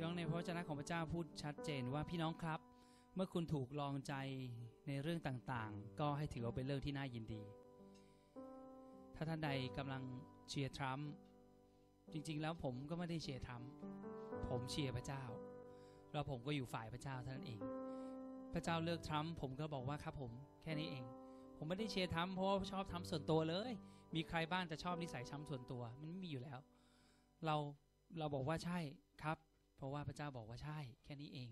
พี่น้องในพระวจนะของพระเจ้าพูดชัดเจนว่าพี่น้องครับ เมื่อคุณถูกลองใจในเรื่องต่างๆ ก็ให้ถือว่าเป็นเรื่องที่น่ายินดี ถ้าท่านใดกำลังเชียร์ทรัมป์จริงๆ แล้วผมก็ไม่ได้เชียร์ทรัมป์ผมเชียร์พระเจ้าแล้วผมก็อยู่ฝ่ายพระเจ้าเท่านั้นเอง พระเจ้าเลือกทรัมป์ผมก็บอกว่าครับผมแค่นี้เอง ผมไม่ได้เชียร์ทรัมป์เพราะว่าชอบทรัมป์ส่วนตัวเลย มีใครบ้างจะชอบนิสัยทรัมป์ส่วนตัว มันไม่มีอยู่แล้ว เราเราบอกว่าใช่ครับ เพราะว่าพระเจ้าบอกว่าใช่ แค่นี้เอง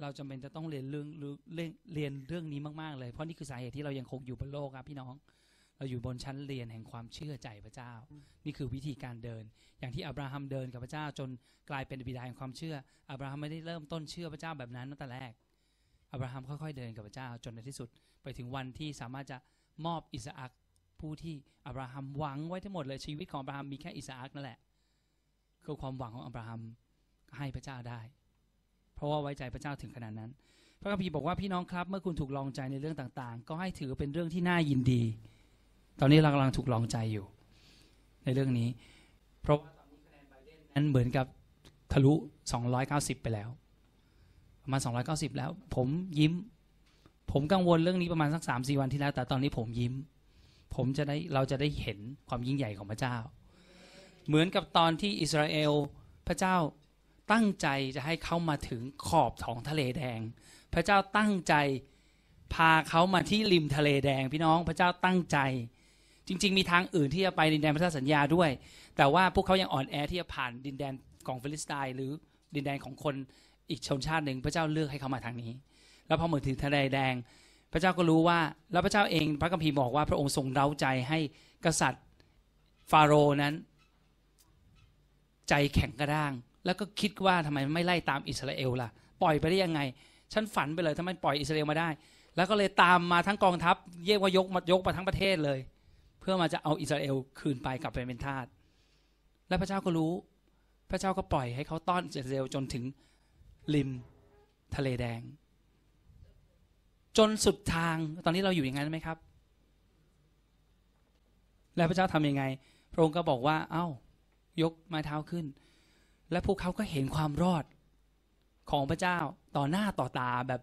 เราจำเป็นจะต้องเรียนเรื่องเรื่องเรียนเรื่องนี้มากๆ เลยเพราะนี่คือสาเหตุที่เรายังคงอยู่บนโลกครับพี่น้อง เราอยู่บนชั้นเรียนแห่งความเชื่อใจพระเจ้า นี่คือวิธีการเดิน อย่างที่อับราฮัมเดินกับพระเจ้าจนกลายเป็นบิดาแห่งความเชื่ออับราฮัมไม่ได้เริ่มต้นเชื่อพระเจ้าแบบนั้นตั้งแต่แรกอับราฮัมค่อยๆเดินกับพระเจ้าจนในที่สุด ไปถึงวันที่สามารถจะมอบอิสอักผู้ที่อับราฮัมหวังไว้ทั้งหมดเลยชีวิตของอับราฮัมมีแค่อิสอักนั่นแหละคือความหวังของอับราฮัม ให้พระเจ้าได้ เพราะว่าไว้ใจพระเจ้าถึงขนาดนั้น พระคัมภีร์บอกว่าพี่น้องครับ เมื่อคุณถูกลองใจในเรื่องต่างๆ ก็ให้ถือเป็นเรื่องที่น่ายินดี ตอนนี้เรากำลังถูกลองใจอยู่ ในเรื่องนี้ เพราะว่าตอนนี้คะแนนไบเดนนั้นเหมือนกับทะลุ 290 ไปแล้วประมาณ290 แล้ว ผมยิ้ม ผมกังวลเรื่องนี้ประมาณสักสามสี่วันที่แล้ว แต่ตอนนี้ผมยิ้ม ผมจะได้เราจะได้เห็นความยิ่งใหญ่ของพระเจ้า เหมือนกับตอนที่อิสราเอลพระเจ้า ตั้งใจจะให้เขามาถึงขอบของทะเลแดง พระเจ้าตั้งใจพาเขามาที่ริมทะเลแดง พี่น้องพระเจ้าตั้งใจ จริง ๆ มีทางอื่นที่จะไปดินแดนพระเจ้าสัญญาด้วย แต่ว่าพวกเขายังอ่อนแอที่จะผ่านดินแดนของฟิลิสไตน์หรือดินแดนของคนอีกชนชาติหนึ่งพระเจ้าเลือกให้เขามาทางนี้ แล้วพอมาถึงทะเลแดง พระเจ้าก็รู้ว่าแล้วพระเจ้าเองพระคัมภีร์บอกว่าพระองค์ทรงเร้าใจให้กษัตริย์ฟาโรห์นั้น ใจแข็งกระด้าง แล้วก็คิดว่าทำไมไม่ไล่ตามอิสราเอลล่ะ ปล่อยไปได้ยังไง ฉันฝันไปเลยทำไมปล่อยอิสราเอลมาได้ แล้วก็เลยตามมาทั้งกองทัพเรียกว่ายกมายกมาทั้งประเทศเลย เพื่อมาจะเอาอิสราเอลคืนไปกลับไปเป็นทาสและพระเจ้าก็รู้ พระเจ้าก็ปล่อยให้เขาต้อนอิสราเอลจนถึงริมทะเลแดง จนสุดทางตอนนี้เราอยู่อย่างนั้นไหมครับ แล้วพระเจ้าทำยังไง พระองค์ก็บอกว่า เอา้า ยกไม้เท้าขึ้น และพวกเขาก็เห็นความรอดของพระเจ้าต่อหน้าต่อตาแบบ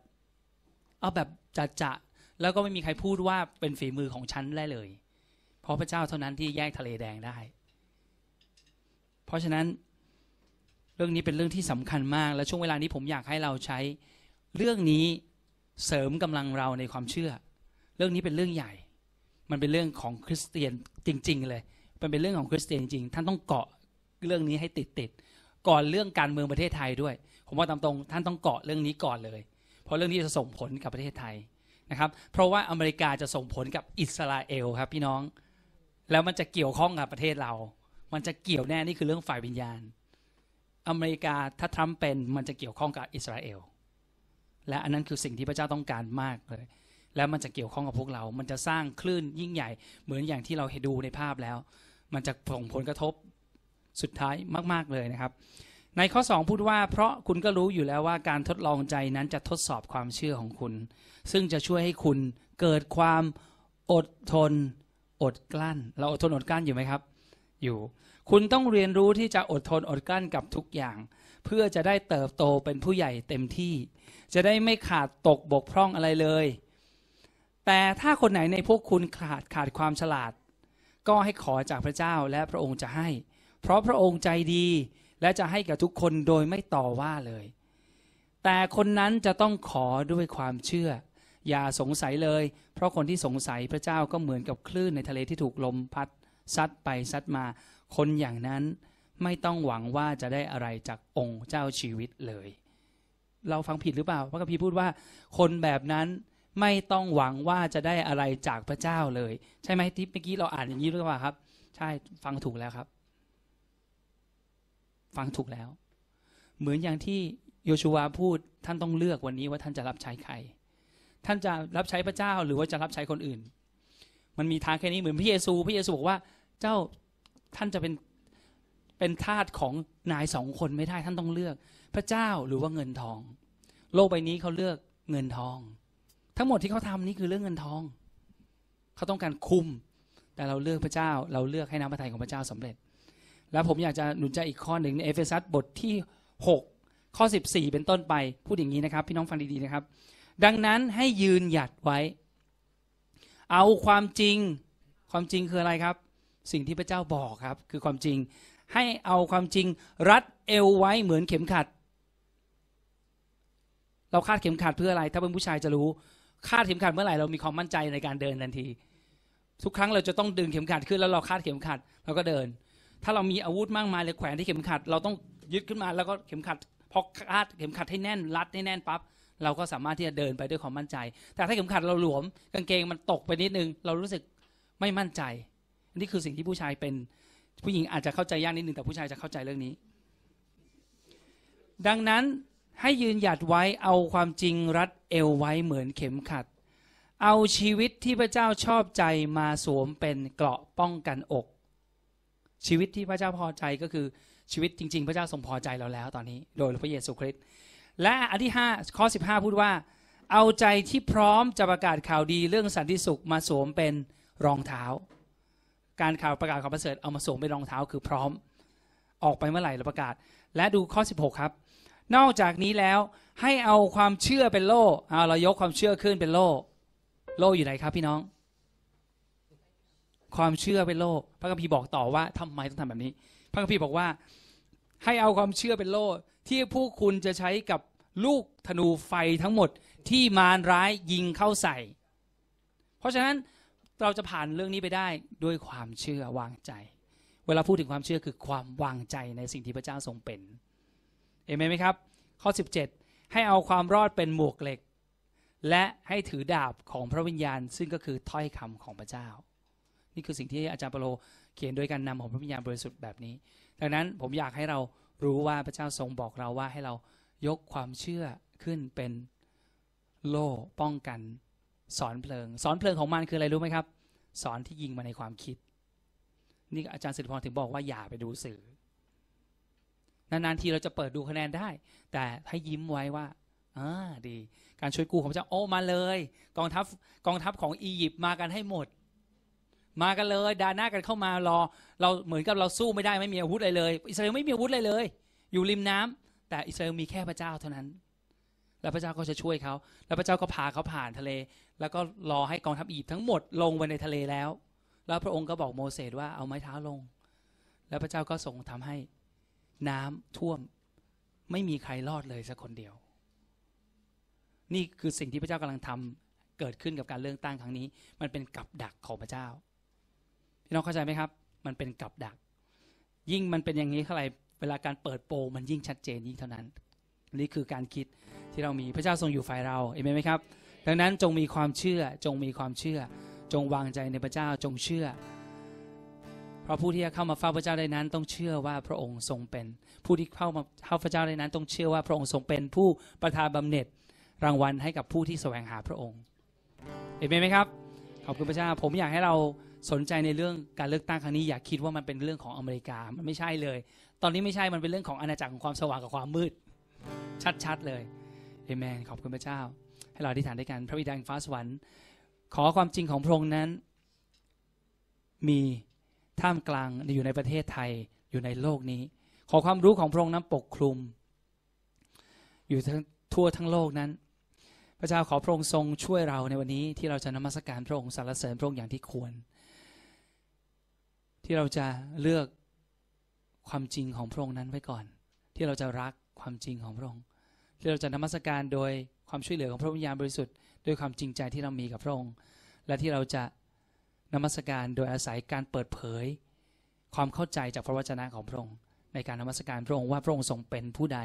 เอาแบบจัดจะแล้วก็ไม่มีใครพูดว่าเป็นฝีมือของฉันได้เลย เพราะพระเจ้าเท่านั้นที่แยกทะเลแดงได้ เพราะฉะนั้นเรื่องนี้เป็นเรื่องที่สำคัญมาก และช่วงเวลานี้ผมอยากให้เราใช้เรื่องนี้เสริมกำลังเราในความเชื่อ เรื่องนี้เป็นเรื่องใหญ่ มันเป็นเรื่องของคริสเตียนจริง ๆ เลย มันเป็นเรื่องของคริสเตียนจริงๆท่านต้องเกาะเรื่องนี้ให้ติดติด ก่อนเรื่องการเมืองประเทศไทยด้วย ผมว่าตามตรงท่านต้องเกาะเรื่องนี้ก่อนเลย เพราะเรื่องนี้จะส่งผลกับประเทศไทยนะครับ เพราะว่าอเมริกาจะส่งผลกับอิสราเอลครับพี่น้อง แล้วมันจะเกี่ยวข้องกับประเทศเรา มันจะเกี่ยวแน่นี่คือเรื่องฝ่ายวิญญาณ อเมริกาถ้าทรัมป์เป็นมันจะเกี่ยวข้องกับอิสราเอล และอันนั้นคือสิ่งที่พระเจ้าต้องการมากเลย แล้วมันจะเกี่ยวข้องกับพวกเรา มันจะสร้างคลื่นยิ่งใหญ่ เหมือนอย่างที่เราเห็นดูในภาพแล้ว มันจะส่งผลกระทบ สุดท้ายมาก ๆ เลยนะครับ ในข้อ 2 พูดว่า เพราะคุณก็รู้อยู่แล้วว่าการทดลองใจนั้นจะทดสอบความเชื่อของคุณ ซึ่งจะช่วยให้คุณเกิดความอดทน อดกลั้น เราอดทนอดกลั้นอยู่ไหมครับ อยู่ คุณต้องเรียนรู้ที่จะอดทนอดกลั้นกับทุกอย่าง เพื่อจะได้เติบโตเป็นผู้ใหญ่เต็มที่ จะได้ไม่ขาดตกบกพร่องอะไรเลย แต่ถ้าคนไหนในพวกคุณขาดขาดความฉลาด ก็ให้ขอจากพระเจ้าและพระองค์จะให้ เพราะพระองค์ใจดี และจะให้กับทุกคนโดยไม่ต่อว่าเลย แต่คนนั้นจะต้องขอด้วยความเชื่อ อย่าสงสัยเลย เพราะคนที่สงสัยพระเจ้าก็เหมือนกับคลื่นในทะเลที่ถูกลมพัดซัดไปซัดมา คนอย่างนั้นไม่ต้องหวังว่าจะได้อะไรจากองค์เจ้าชีวิตเลย เราฟังผิดหรือเปล่าพระคัมภีร์พูดว่า คนแบบนั้นไม่ต้องหวังว่าจะได้อะไรจากพระเจ้าเลย ใช่ไหมที่เมื่อกี้เราอ่านอย่างนี้หรือเปล่าครับ ใช่ฟังถูกแล้วครับ ฟังถูกแล้ว เหมือนอย่างที่โยชูวาพูดท่านต้องเลือกวันนี้ว่าท่านจะรับใช้ใคร ท่านจะรับใช้พระเจ้าหรือว่าจะรับใช้คนอื่น มันมีทางแค่นี้เหมือนพระเยซูพระเยซูบอกว่าเจ้าท่านจะเป็นเป็นทาสของนายสองคนไม่ได้ท่านต้องเลือก พระเจ้าหรือว่าเงินทอง โลกใบนี้เขาเลือกเงินทอง ทั้งหมดที่เขาทำนี่คือเรื่องเงินทอง เขาต้องการคุม แต่เราเลือกพระเจ้า เราเลือกให้น้ำพระทัยของพระเจ้าสำเร็จ แล้วผมอยากจะหนุนใจอีกข้อหนึ่งในเอเฟซัสบทที่ข้อ 14 เป็นต้นไปพูดอย่างนี้นะครับ พี่น้องฟังดีๆนะครับ ดังนั้นให้ยืนหยัดไว้ เอาความจริงความจริงคืออะไรครับ สิ่งที่พระเจ้าบอกครับ คือความจริงให้เอาความจริงรัดเอวไว้เหมือนเข็มขัด เราคาดเข็มขัดเพื่ออะไร ถ้าเป็นผู้ชายจะรู้คาดเข็มขัดเมื่อไหร่เรามีความมั่นใจในการเดินทันที ทุกครั้งเราจะต้องดึงเข็มขัดขึ้นแล้วเราคาดเข็มขัดเราก็เดิน ถ้าเรามีอาวุธมากมายเลยแขวนที่เข็มขัด เราต้องยึดขึ้นมาแล้วก็เข็มขัดพอคาดเข็มขัดให้แน่นรัดให้แน่นปั๊บเราก็สามารถที่จะเดินไปด้วยความมั่นใจ แต่ถ้าเข็มขัดเราหลวม กางเกงมันตกไปนิดนึง เรารู้สึกไม่มั่นใจ นี่คือสิ่งที่ผู้ชายเป็น ผู้หญิงอาจจะเข้าใจยากนิดนึงแต่ผู้ชายจะเข้าใจเรื่องนี้ ดังนั้นให้ยืนหยัดไว้เอาความจริงรัดเอวไว้เหมือนเข็มขัด เอาชีวิตที่พระเจ้าชอบใจมาสวมเป็นเกราะป้องกันอก ชีวิตที่พระเจ้าพอใจก็คือชีวิตจริง ๆ พระเจ้าทรงพอใจเราแล้วตอนนี้ โดยพระเยซูคริสต์และอันที่5ข้อ15 พูดว่า เอาใจที่พร้อมจะประกาศข่าวดีเรื่องสันติสุขมาสวมเป็นรองเท้า การข่าวประกาศข่าวประเสริฐเอามาสวมเป็นรองเท้าคือพร้อม ออกไปเมื่อไหร่เราประกาศ และดูข้อ 16 ครับ นอกจากนี้แล้วให้เอาความเชื่อเป็นโล่เอาเรายกความเชื่อขึ้นเป็นโล่ โล่อยู่ไหนครับพี่น้อง ความเชื่อเป็นโล่พระคัมภีร์บอกต่อว่าทำไมต้องทำแบบนี้ พระคัมภีร์บอกว่า ให้เอาความเชื่อเป็นโล่ที่ผู้คุณจะใช้กับลูกธนูไฟทั้งหมดที่มารร้ายยิงเข้าใส่ เพราะฉะนั้นเราจะผ่านเรื่องนี้ไปได้ด้วยความเชื่อวางใจ เวลาพูดถึงความเชื่อคือความวางใจในสิ่งที่พระเจ้าทรงเป็นเอเมนไหมครับ ข้อ 17 ให้เอาความรอดเป็นหมวกเหล็ก และให้ถือดาบของพระวิญญาณ ซึ่งก็คือถ้อยคำของพระเจ้า นี่คือสิ่งที่อาจารย์เปโลเขียนโดยการนำของพระวิญญาณบริสุทธิ์แบบนี้ ดังนั้นผมอยากให้เรารู้ว่าพระเจ้าทรงบอกเราว่าให้เรายกความเชื่อขึ้นเป็นโล่ป้องกัน สอนเพลิง สอนเพลิงของมันคืออะไรรู้ไหมครับ สอนที่ยิงมาในความคิด นี่อาจารย์สิริพรถึงบอกว่าอย่าไปดูสื่อนานๆทีเราจะเปิดดูคะแนนได้ แต่ให้ยิ้มไว้ว่าอ่าดี การช่วยกู้ของพระเจ้าโอ้มาเลย กองทัพกองทัพของอียิปต์มากันให้หมด มากันเลยดาหน้ากันเข้ามารอ เราเหมือนกับเราสู้ไม่ได้ไม่มีอาวุธอะไรเลย อิสราเอลไม่มีอาวุธอะไรเลย อยู่ริมน้ำแต่อิสราเอลมีแค่พระเจ้าเท่านั้น แล้วพระเจ้าก็จะช่วยเขา แล้วพระเจ้าก็พาเขาผ่านทะเล แล้วก็รอให้กองทัพอียิปต์ทั้งหมดลงไปในทะเลแล้ว แล้วพระองค์ก็บอกโมเสสว่าเอาไม้เท้าลง แล้วพระเจ้าก็ทรงทำให้น้ำท่วมไม่มีใครรอดเลยสักคนเดียว นี่คือสิ่งที่พระเจ้ากำลังทำเกิดขึ้นกับการเลือกตั้งครั้งนี้ มันเป็นกับดักของพระเจ้า พี่น้องเข้าใจไหมครับ มันเป็นกับดัก ยิ่งมันเป็นอย่างนี้เท่าไหร่เวลาการเปิดโปมันยิ่งชัดเจนยิ่งเท่านั้น นี่คือการคิดที่เรามีพระเจ้าทรงอยู่ฝ่ายเราเห็นไหมครับ ดังนั้นจงมีความเชื่อจงมีความเชื่อ จงวางใจในพระเจ้าจงเชื่อ เพราะผู้ที่จะเข้ามาเฝ้าพระเจ้าได้นั้น ต้องเชื่อว่าพระองค์ทรงเป็น ผู้ที่เข้ามาเข้าพระเจ้าได้นั้น ต้องเชื่อว่าพระองค์ทรงเป็นผู้ประทานบำเหน็จรางวัลให้กับผู้ที่แสวงหาพระองค์เห็นไหมครับขอบคุณพระเจ้าผมอยากให้เรา สนใจในเรื่องการเลือกตั้งครั้งนี้อย่าคิดว่ามันเป็นเรื่องของอเมริกา มันไม่ใช่เลย ตอนนี้ไม่ใช่ มันเป็นเรื่องของอาณาจักรของความสว่างกับความมืด ชัดๆเลยเอเมน ขอบคุณพระเจ้า ให้เราอธิษฐานด้วยกัน พระบิดาแห่งฟ้าสวรรค์ ขอความจริงของพระองค์นั้น มีท่ามกลางอยู่ในประเทศไทยอยู่ในโลกนี้ ขอความรู้ของพระองค์นั้นปกคลุม อยู่ทั้งทั่วทั้งโลกนั้นพระเจ้าขอพระองค์ทรงช่วยเราในวันนี้ที่เราจะนมัสการพระองค์สรรเสริญพระองค์อย่างที่ควร ที่เราจะเลือกความจริงของพระองค์นั้นไว้ก่อน ที่เราจะรักความจริงของพระองค์ ที่เราจะนมัสการโดยความช่วยเหลือของพระวิญญาณบริสุทธิ์ด้วยความจริงใจที่เรามีกับพระองค์ และที่เราจะนมัสการโดยอาศัยการเปิดเผย ความเข้าใจจากพระวจนะของพระองค์ ในการนมัสการพระองค์ว่าพระองค์ทรงเป็นผู้ใด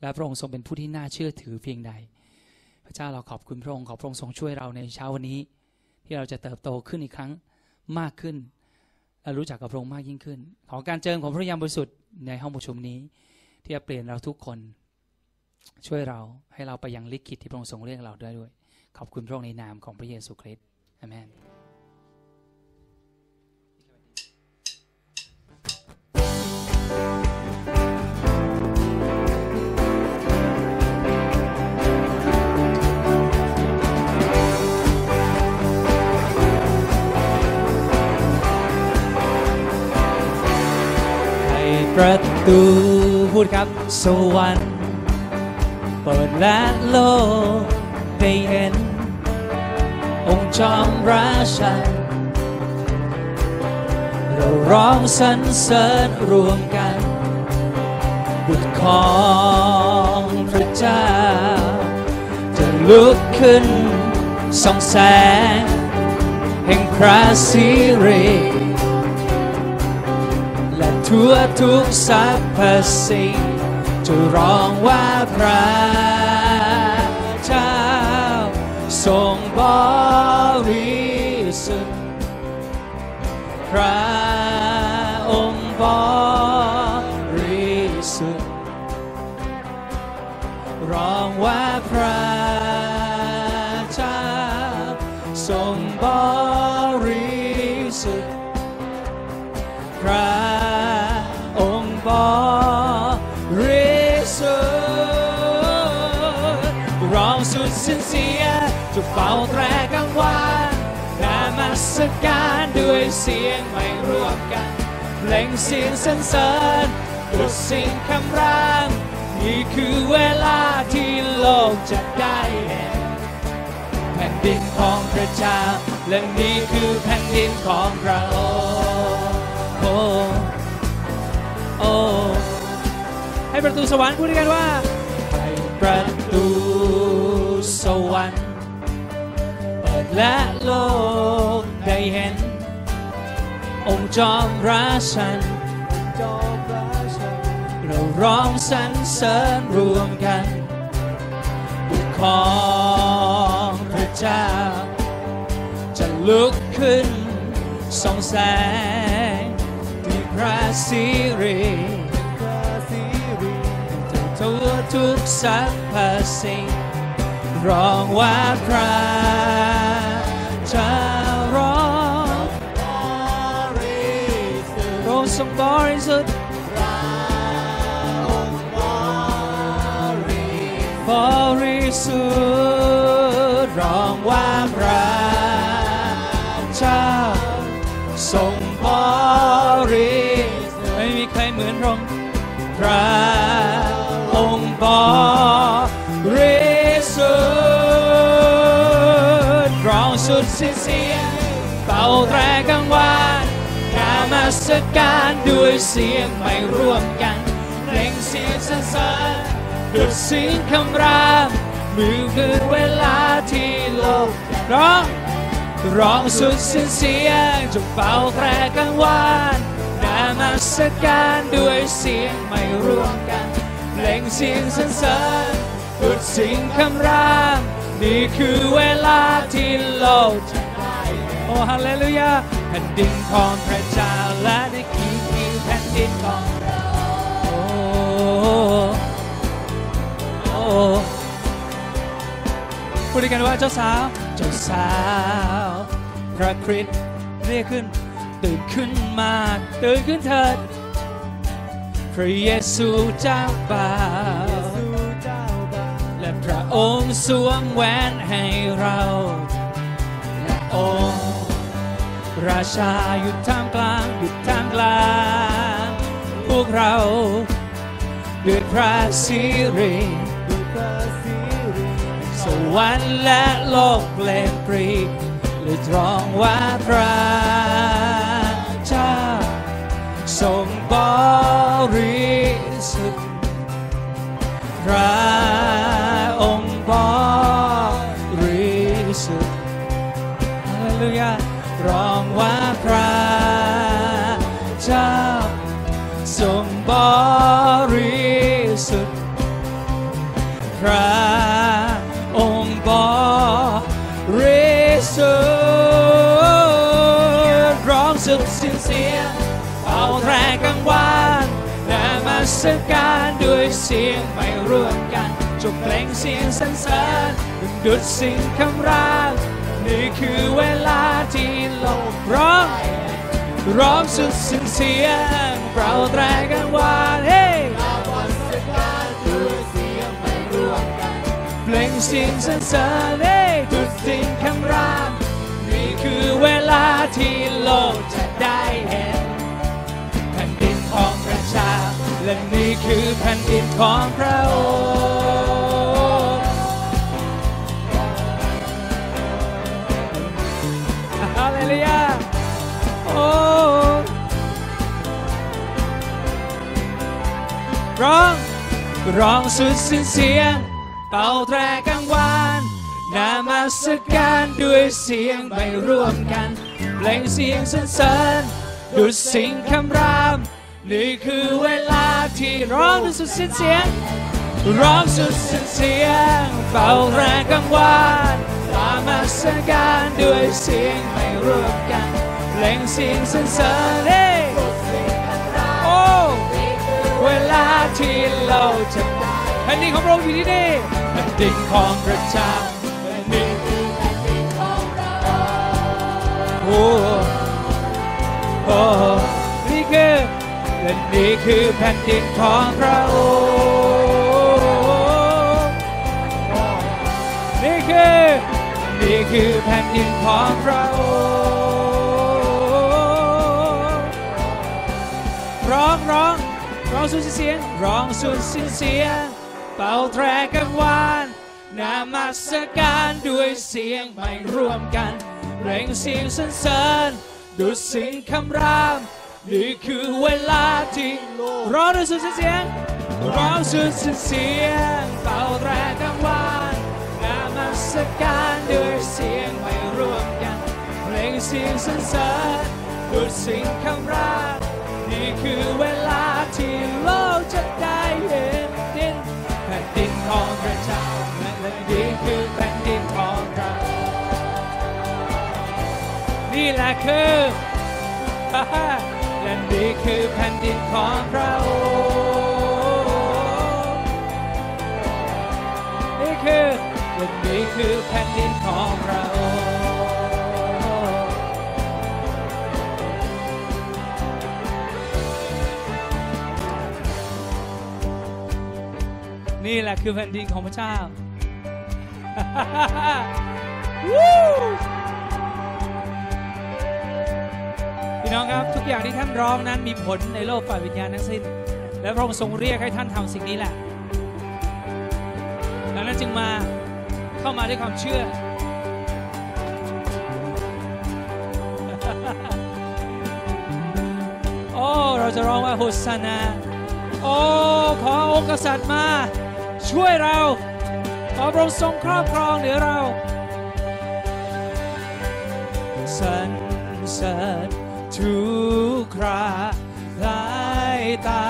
และพระองค์ทรงเป็นผู้ที่น่าเชื่อถือเพียงใด พระเจ้าเราขอบคุณพระองค์ขอพระองค์ทรงช่วยเราในเช้าวันนี้ ที่เราจะเติบโตขึ้นอีกครั้งมากขึ้น รู้จักกับพระองค์มากยิ่งขึ้น ขอการเจิมของพระยามบริสุทธิ์ในห้องประชุมนี้ ที่จะเปลี่ยนเราทุกคน ช่วยเราให้เราไปยังลิขิตที่พระองค์ทรงเรียกเราได้ด้วย ขอบคุณพระองค์ในนามของพระเยซูคริสต์อเมน ประตูพูดครับ สวรรค์เปิดและโลกได้เห็น องค์จอมราชันเราร้องสรรเสริญรวมกัน บุตรของพระเจ้า จะลุกขึ้นส่องแสง แห่งพระสิริ ทั่วทุกสรรพสิ่งจะร้องว่าพระเจ้าทรงบริสุทธิ์พระองค์บริสุทธิ์ร้องว่าพระเจ้าทรงบริสุทธิ์พระาแตรกังวานนามัสการด้วยเสียงไม่ร่วมกันเพลงเสียงสรรเสริญดุดสิ่งคำรางนี่คือเวลาที่โลกจะได้เห็นแผ่นดินของพระเจ้าและนี่คือแผ่นดินของเราโอ้โอ้ให้ประตูสวรรค์พูดด้วยกันว่าให้ประตูสวรรค์ และโลกได้เห็น องค์จอมราชันเราร้องสรรเสริญรวมกันบุตรของพระเจ้า จะลุกขึ้นส่องแสงที่พระสิริพระสิริทั่วทุกสรรพสิ่งร้องว่าพระ ระองค์บริสุทธิ์ร้องสุดสิ้นเสียงเป่าแตรกังวานนามัสการด้วยเสียงไม่ร่วมกันเพลงเสียงสรรเสริญดุดเสียงคำรามมือคือเวลาที่โลกร้องร้องสุดสิ้นเสียงจงเป่าแตรกังวาน สการด้วยเสียงไม่ร่วมกันเพลงเสียงสรรเสริญดุดสียงคำรามนี่คือเวลาที่โลกจะได้โอ้ฮาเลลูยาแผ่นดินของพระเจ้าและนี่คือคือแผ่นดินของเราโอ้โอ้พูดกันว่าเจ้าสาว เจ้าสาว พระคริสต์เรียกขึ้น ตื่นขึ้นมาตื่นขึ้นเถิดพระเยซูเจ้าบ่าวสู่เจ้าบ่าและพระองค์สวมแหวนให้เราและองค์ราชาอยู่ท่ามกลางอยู่ท่ามกลางพวกเราด้วยพระสิริด้วยพระสิริสวรรค์และโลกเปลี่ยนปรีเลยตรองว่าพระ ทรงบริสุทธิ์พระองค์บริสุทธิ์ฮาเลลูยาร้องว่าพระเจ้าทรงบริสุทธิ์พระ เสียงไม่ร่วมกันจบเพลงเสียงสรรเสริญดุดสิ่งคำรางนี่คือเวลาที่โลกร้องร้องสุดสิ้นเสียงเป่าแตรกังวานเฮ้ด้วยเสียงไม่ร่วมกันเพลงเสียงสรรเสริญเอ้ยดุดสิ่งคำรามนี่คือเวลาที่โลกจะได้เห็น และนี่คือแผ่นดินของพระองค์ฮาเลลูยาโอ้ร้องร้องสุดสิ้นเสียง เป่าแตรกลางวานนามาสกการด้วยเสียงไปร่วมกันเพลงเสียงสรรเสริญดุดสิ่งคำราม นี่คือเวลาที่ร้องด้วยสุดสิ้นเสียง ร้องสุดสิ้นเสียงเป่าแรงกังวานตามมาสการด้วยเสียงไม่ร่วมกันเพลงเสียงสรรเสริญเอ้ยโอ้เวลาที่เราจะแผ่นดินของพระองค์อยู่ที่นี่แผ่นดินของพระเจ้าแผ่นดินโอ้โอ้นี่คือ และนี่คือแผ่นดินของพระองค์นี่คือนี่คือแผ่นดินของพระองค์ร้องร้องร้องสุดเสียงร้องสุดสิ้นเสียงเป่าแตรกังวานนามัสการด้วยเสียงไม่ร่วมกัน เร่งเสียงสรรเสริญดุดสิงคำราม นี่คือเวลาที่ร้อด้สุดเสียงร้อสุดเสียงเป่าแตรกังวานนามัสการด้วยเสียงไม่ร่วมกันเพลงเสียงสรรเสริญดุดสิ่งคำรามนี่คือเวลาที่โลกจะได้เห็นดินแผ่นดินของพระเจ้าและนี่คือแผ่นดินของเรานี่แหละคือ และนี่คือแผ่นดินของเรานี่คือและนี่คือแผ่นดินของเรานี่แหละคือแผ่นดินของพระเจ้า พี่น้องครับทุกอย่างที่ท่านร้องนั้นมีผลในโลกฝ่ายวิญญาณทั้งสิ้น และพระองค์ทรงเรียกให้ท่านทำสิ่งนี้แหละดังนั้นจึงมาเข้ามาด้วยความเชื่อ โอ้เราจะร้องว่าโฮสานาโอ้ขอองค์กษัตริย์มา ช่วยเรา ขอพระองค์ทรงครอบครองเหนือเราสรรเสริญ ทุกคราลายตา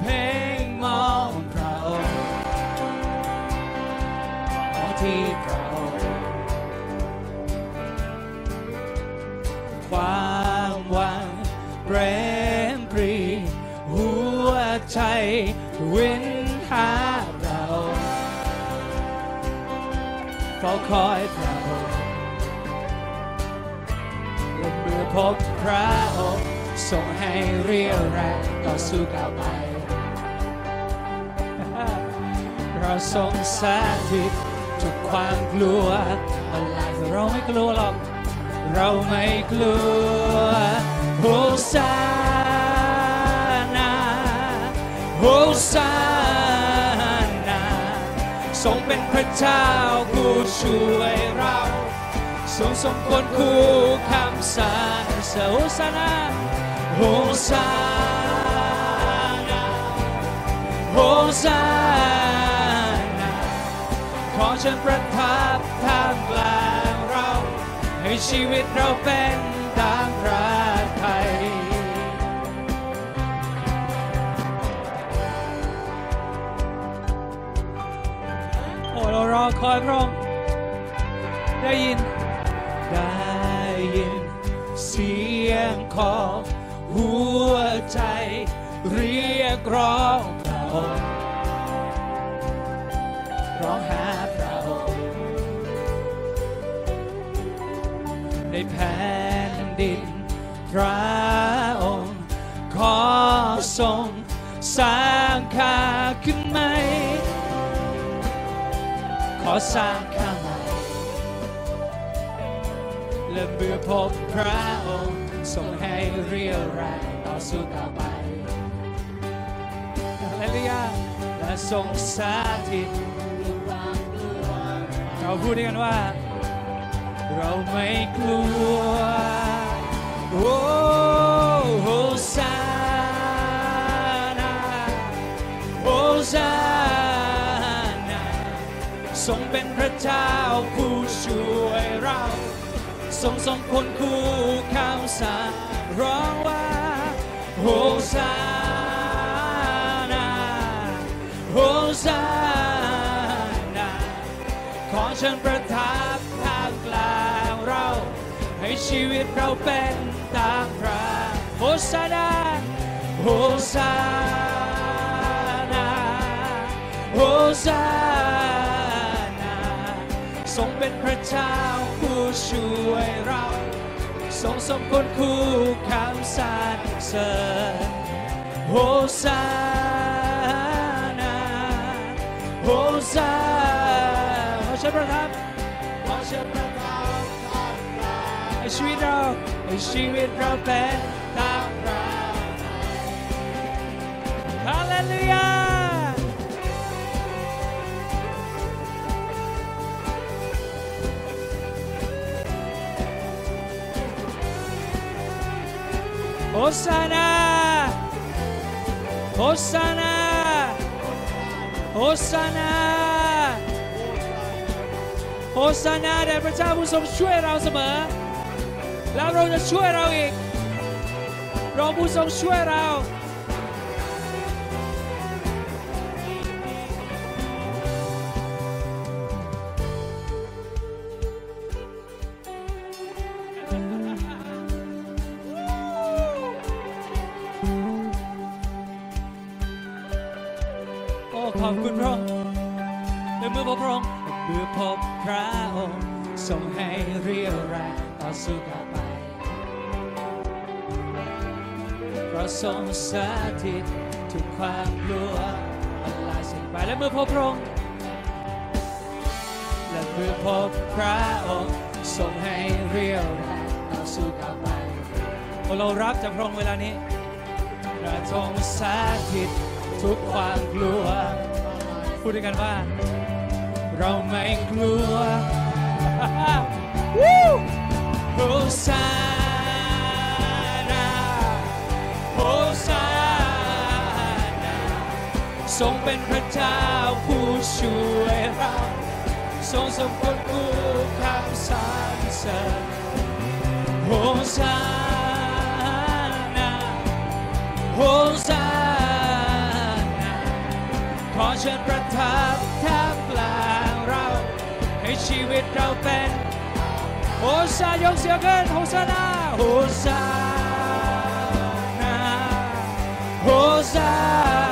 เพ่งมองพระองค์มองที่พระองค์ความหวังเรมปรี หัวใจวินหาเราเฝ้าคอยพระองค์และเมื่อพบ พระองค์ทรงให้เรียวแรงต่อสู้ก้าวไปเราทรงสาธิตทุกความกลัวอะไรเราไม่กลัวหรอก เราไม่กลัวโฮซานาโฮซานาทรงเป็นพระเจ้าผู้ช่วยเรา ทรงสมควรคู่คำสรรเสริญโฮซานาโฮซานาโฮซานาขอเชิญประทับท่ามกลางเรา ให้ชีวิตเราเป็นตามพระทัยโอ้เรารอคอยพระองค์ได้ยิน ของหัวใจ เรียกร้องพระองค์ร้องหาพระองค์ในแผ่นดิน พระองค์ ขอทรงสร้างข้าขึ้นใหม่ขอสร้างข้าใหม่และเมื่อพบพระ เรียวแรงต่อสู้ต่อไปฮาเลลูยาและทรงสาธิตเราพูดด้วยกันว่า เราไม่กลัวโอ้โฮซานาโฮซานาทรงเป็นพระเจ้าผู้ช่วยเราทรงทรงคนคู่ข้าวสาร ร้องว่าโฮซานาโฮซานาขอเชิญประทับท่ามกลางเรา ให้ชีวิตเราเป็นตามพระโฮซานาโฮซานาโฮซานาทรงเป็นพระเจ้าผู้ช่วยเรา ทรงสมควรคู่คำสรรเสริญโฮซานาโฮซาขอเชิญประทับขอเชิญประทับให้ชีวิตเราให้ชีวิตเราเป็นตามพระฮาเลลูยา โฮซานาโฮซานาโฮซานาโฮซานาแด่พระเจ้าผู้ทรงช่วยเราเสมอ แล้วเราจะช่วยเราอีกเราผู้ทรงช่วยเรา ราะทรงสถิตทุกความกลัวมันลายสิ้นไปและเมื่อพบพระองค์และเมื่อพบพระองค์ทรงให้เรียวแรงต่อสู้ต่อไปเรารับจากพระองค์เวลานี้พระทรงสถิตทุกความกลัว พูดด้วยกันว่า เราไม่กลัววู้โทรงเป็นพระเจ้าผู้ช่วยเราทรงสมควรคู่คำสรรเสริญโฮซานาโฮซานาขอเชิญประทับท่ามกลางเรา ให้ชีวิตเราเป็นโฮซายกเสียงขึ้นโฮซานาโฮซานาโฮซานา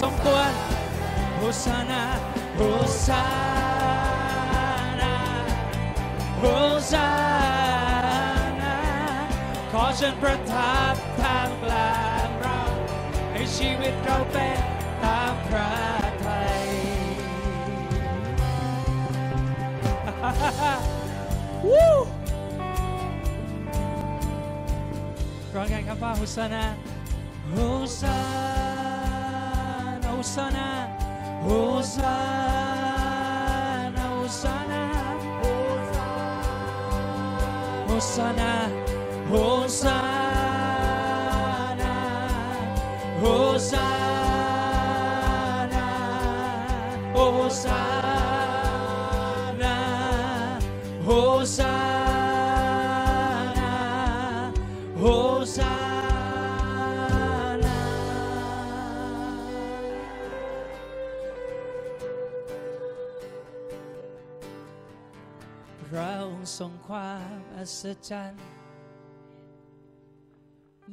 ทรงสมควรโฮซานาโฮซานาโฮซานาขอเชิญประทับทางกลางเราให้ชีวิตเราเป็นตามพระทัยวู้ร้องกันครับว่าโฮซานา Hosanna, Hosanna, Hosanna, Hosanna. ความอัศจรรย์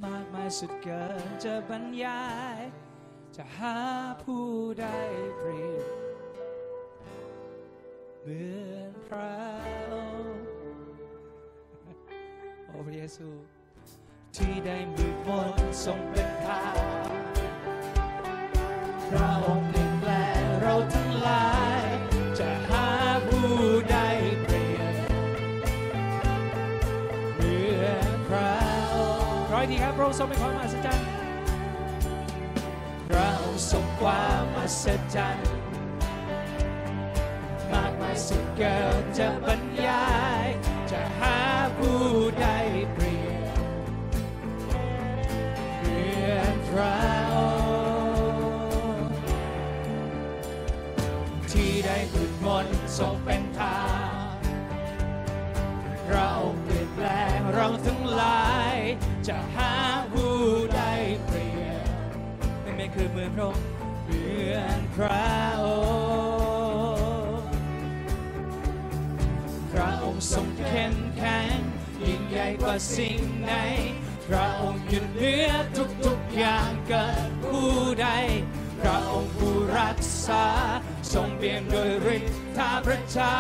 มากมายสุดเกินจะบรรยาย จะหาผู้ใดเปรียบเหมือนพระองค์โอ้พระเยซู ที่ได้มืดมนทรงเป็นทางพระองค์เปลี่ยนแปลงเราทั้งหลาย ระองค์ทรงเป็นความมหัศจรรย์พระองค์ทรงความมหัศจรรย์มากมายสุดเกินจะบรรยาย จะหาผู้ใดเปรียบเรียนพระองค์ที่ได้ขุดมนทรงเป็นทางเราเปลี่ยนแปลงเราทั้งหลาย จะหาผู้ใดเปรียบไม่ไม่คือเหมือนพระองค์เหมือนพระองค์พระองค์ทรงเข้มแข็งยิ่งใหญ่กว่าสิ่งไหนพระองค์ยู่เหนือทุกๆอย่างเกิดผู้ใด พระองค์ผู้รักษา ทรงเปี่ยมโดยฤทธาพระเจ้า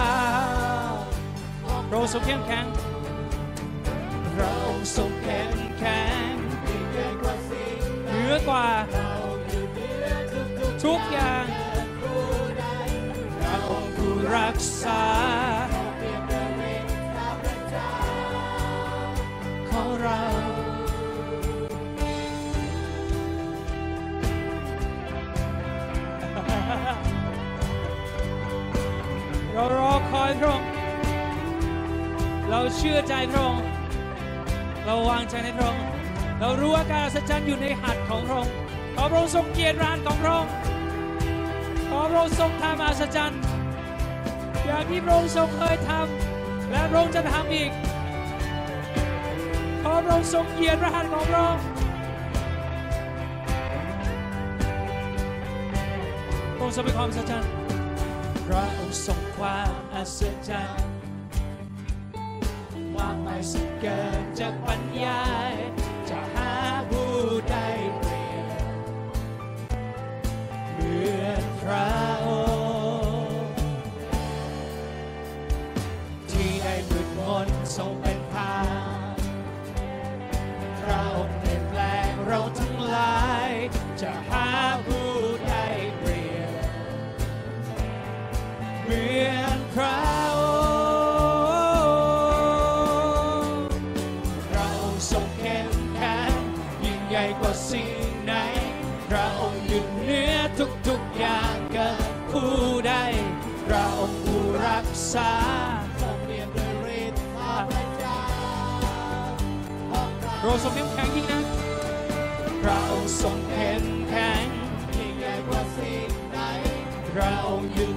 พระองค์ทรงเข้มแข็ง พระองค์ทรงเข้มแข็งเหนือกว่าทุกอย่างพระองค์ผู้รักษา ของเราเรารอคอยพระองค์เราเชื่อใจพระองค์ เราวางใจในพระองค์เรารู้ว่าการอัศจรรย์อยู่ในหัตถ์ของพระองค์ขอพระองค์ทรงเกียรติร้านของพระองค์ขอพระองค์ทรงทำอัศจรรย์อย่างที่พระองค์ทรงเคยทำและพระองค์จะทำอีกขอพระองค์ทรงเกียรติรหัตถ์ของพระองค์พระองค์ทรงเป็นความอัศจรรย์พระองค์ทรงความอัศจรรย์ เกิดจากปัญญา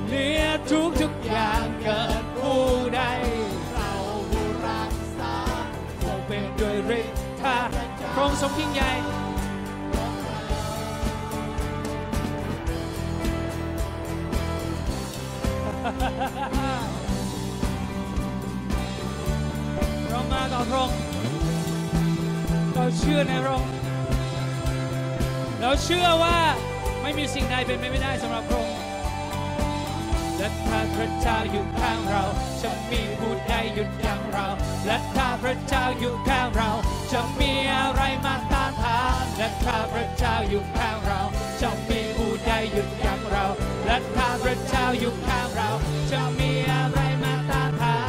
เหนือทุกๆอย่างเกิดผู้ใดเราผู้รักษาทรงเป็นด้วยฤทธาพระองค์ทรงยิ่งใหญ่เรามาต่อพระองค์เราเชื่อในพระองค์เราเชื่อว่าไม่มีสิ่งใดเป็นไปไม่ได้สำหรับพระองค์ และถ้าพระเจ้าอยู่ข้างเราจะมีผู้ใดหยุดยั้งเรา และถ้าพระเจ้าอยู่ข้างเรา จะมีอะไรมาต้านทานและถ้าพระเจ้าอยู่ข้างเรา จะมีผู้ใดหยุดยั้งเรา และถ้าพระเจ้าอยู่ข้างเรา จะมีอะไรมาต้านทาน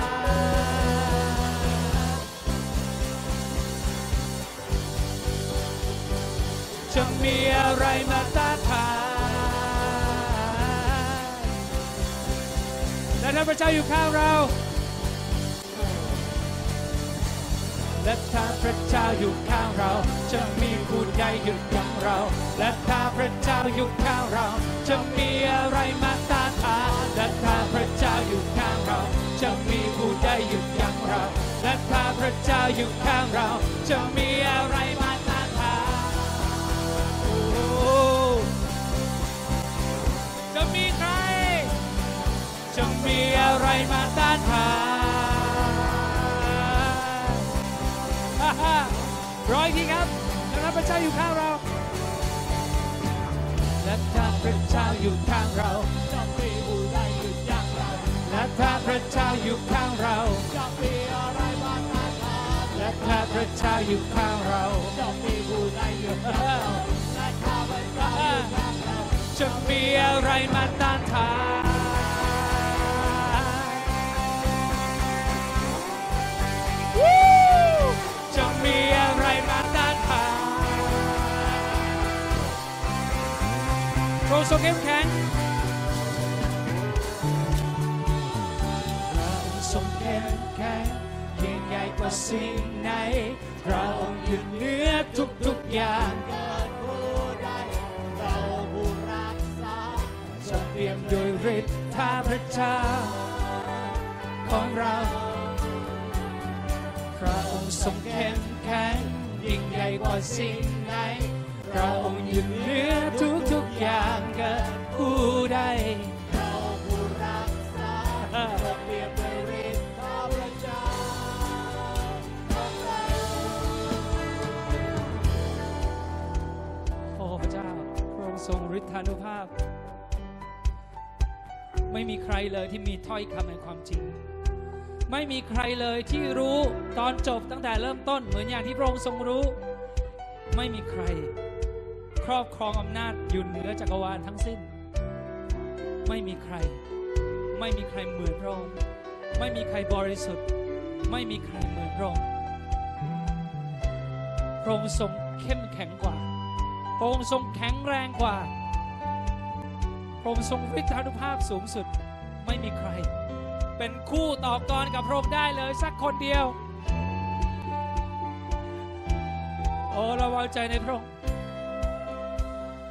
จะมีอะไรมา และถ้าพระเจ้าอยู่ข้างเราและถ้าพระเจ้าอยู่ข้างเรา จะมีผู้ใดหยุดยั้งเรา และถ้าพระเจ้าอยู่ข้างเรา จะมีอะไรมาต้านทานและถ้าพระเจ้าอยู่ข้างเรา จะมีผู้ใดหยุดยั้งเรา และถ้าพระเจ้าอยู่ข้างเรา จะมีอะไรมา มีอะไรมาต้านทานฮ่าฮ่าร้อยทีครับแล้วพระเจ้าอยู่ข้างเราและถ้าพระเจ้าอยู่ข้างเราจะมีผู้ใดหยุดยั้งเราและถ้าพระเจ้าอยู่ข้างเราจะมีอะไรมาต้านทานและถ้าพระเจ้าอยู่ข้างเราจะมีผู้ใดหยุดยั้งเราและถ้าพระเจ้าอยู่ข้างเราจะมีอะไรมาต้านทาน ทรงเข้มแข็งพระองค์ทรงเข้มแข็งยิ่งใหญ่กว่าสิ่งไหนพระอยู่เหนือทุกๆอย่างเราผู้รักษาจะเปี่ยมด้วยฤทธาพระเจ้าของเราพระองค์ทรงเข้มแข็งยิ่งใหญ่กว่าสิ่งไหน พระองค์ยู่เหนือทุกทุกๆอย่างเกินผู้ใดเราผู้รักษาเพียบด้วยฤทธิ์ข้าพระเจ้าโอ้พระเจ้าพระองค์ทรงฤทธานุภาพ ไม่มีใครเลยที่มีถ้อยคำแห่งความจริงไม่มีใครเลยที่รู้ตอนจบตั้งแต่เริ่มต้นเหมือนอย่างที่พระองค์ทรงรู้ ไม่มีใคร รอบครองอำนาจอยู่เหนือจักรวาลทั้งสิ้น ไม่มีใคร ไม่มีใครเหมือนพระองค์ไม่มีใครบริสุทธิ์ ไม่มีใครเหมือนพระองค์พระองค์ทรงเข้มแข็งกว่าพระองค์ทรงแข็งแรงกว่าพระองค์ทรงฤทธานุภาพสูงสุด ไม่มีใคร เป็นคู่ต่อกรกับพระองค์ได้เลยสักคนเดียว โอ้เราวางใจในพระองค์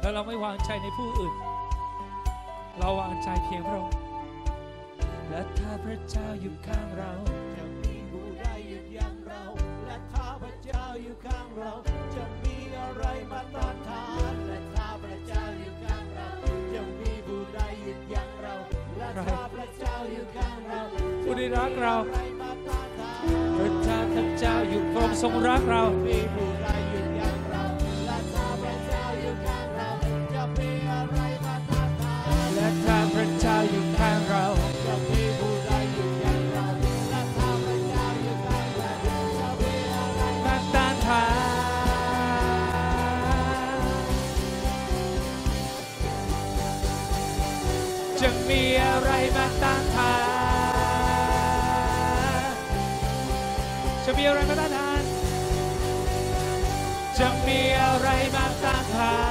แล้วเราไม่วางใจในผู้อื่น เราวางใจเพียงพระองค์และถ้าพระเจ้าอยู่ข้างเราจะมีผู้ใดหยุดยั้งเรา และถ้าพระเจ้าอยู่ข้างเรา จะมีอะไรมาต้านทานและถ้าพระเจ้าอยู่ข้างเรา จะมีผู้ใดหยุดยั้งเรา และถ้าพระเจ้าอยู่ข้างเราผู้ที่รักเราจะมีอะไรมาต้านทานพระเจ้าพระเจ้าอยู่พระองค์ทรงรักเรามีผู้ใด ตาทาจะมีอะไรมาต้านทานจะมีอะไรมาต้านทาน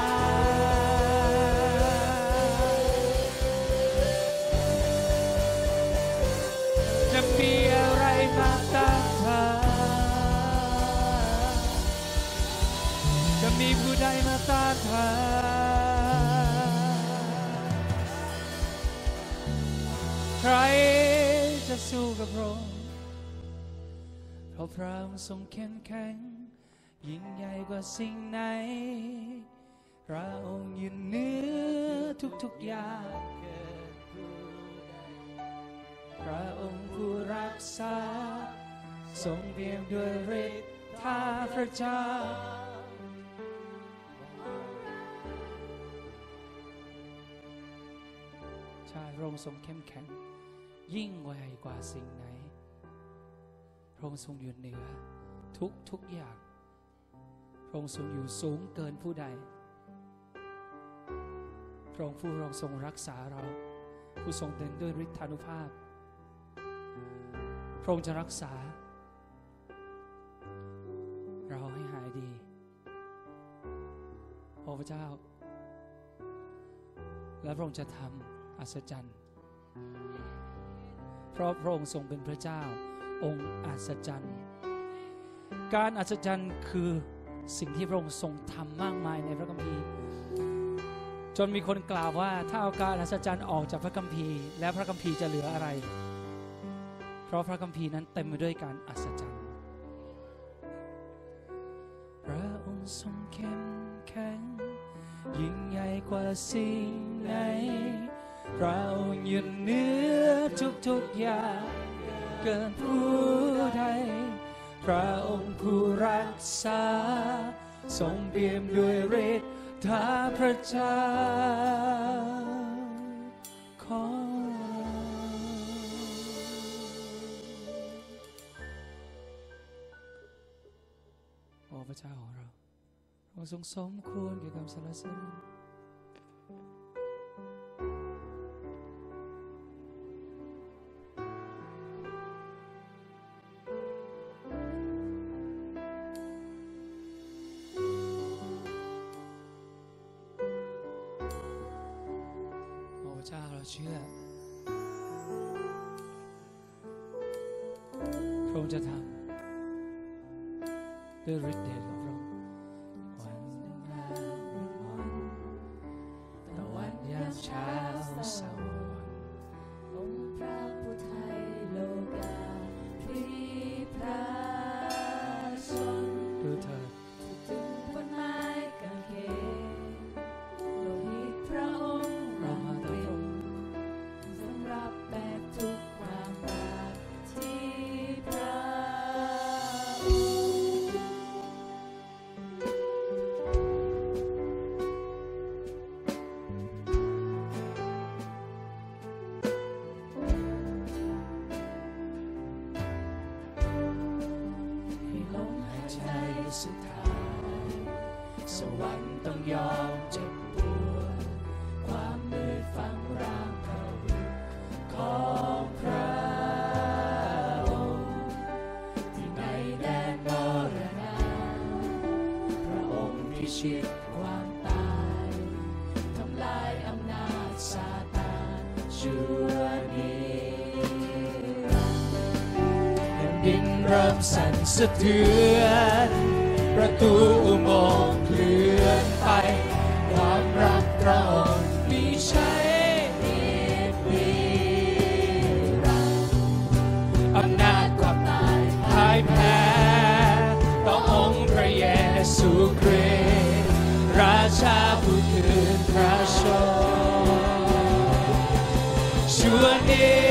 พระองค์ทรงเข้มแข็ง ยิ่งใหญ่กว่าสิ่งไหน พระองค์ยืนเหนือทุกๆอย่างพระองค์ผู้รักษา ทรงเปี่ยมด้วยฤทธาพระเจ้าชาพระองค์ทรงเข้มแข็ง ยิ่งใหญ่กว่าสิ่งไหน พระองค์ทรงอยู่เหนือ ทุกทุกอย่าง พระองค์ทรงอยู่สูงเกินผู้ใด พระองค์ผู้ทรงทรงรักษาเรา ผู้ทรงเดินด้วยฤทธานุภาพ พระองค์จะรักษา เราให้หายดีโอ้พระเจ้า และพระองค์จะทำอัศจรรย์ เพราะพระองค์ทรงเป็นพระเจ้า องค์อัศจรรย์ การอัศจรรย์คือสิ่งที่พระองค์ทรงทำมากมายในพระคัมภีร์ จนมีคนกล่าวว่าถ้าเอาการอัศจรรย์ออกจากพระคัมภีร์ แล้วพระคัมภีร์จะเหลืออะไร เพราะพระคัมภีร์นั้นเต็มไปด้วยการอัศจรรย์ พระองค์ทรงเข้มแข็งยิ่งใหญ่กว่าสิ่งไหนเรายืนเหนือทุกๆอย่าง เกินผู้ใด พระองค์ผู้รักษา ทรงเปี่ยมด้วยฤทธาพระเจ้าของเราโอ้พระเจ้าของเราพระองค์ทรงสมควรแก่คำสรรเสริญ ชิตความตายทำลายอำนาจซาตานชั่วนิรันดร์แผ่นดินเริ่มสั่นสะเทือนประตูอุโมงค์ to an.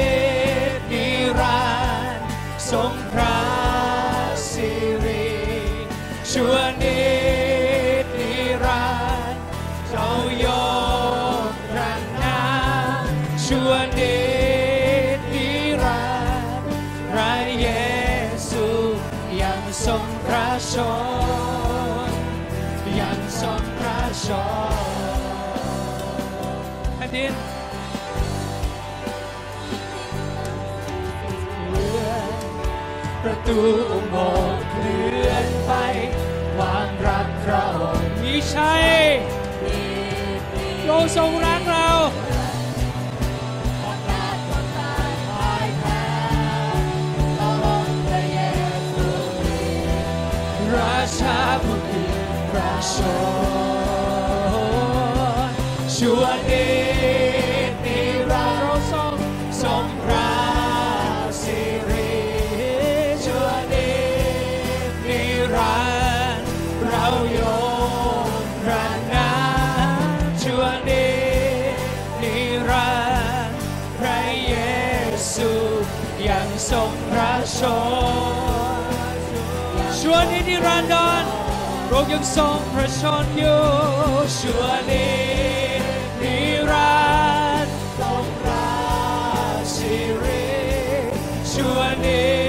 อุโมงค์เคลื่อนไปวางรักเรามีชัยโลทรงรัก พระดอนพระองค์ยังทรงพระชนอยู่ชัวนีนิรันดร์ทรงราชีริชัวนี้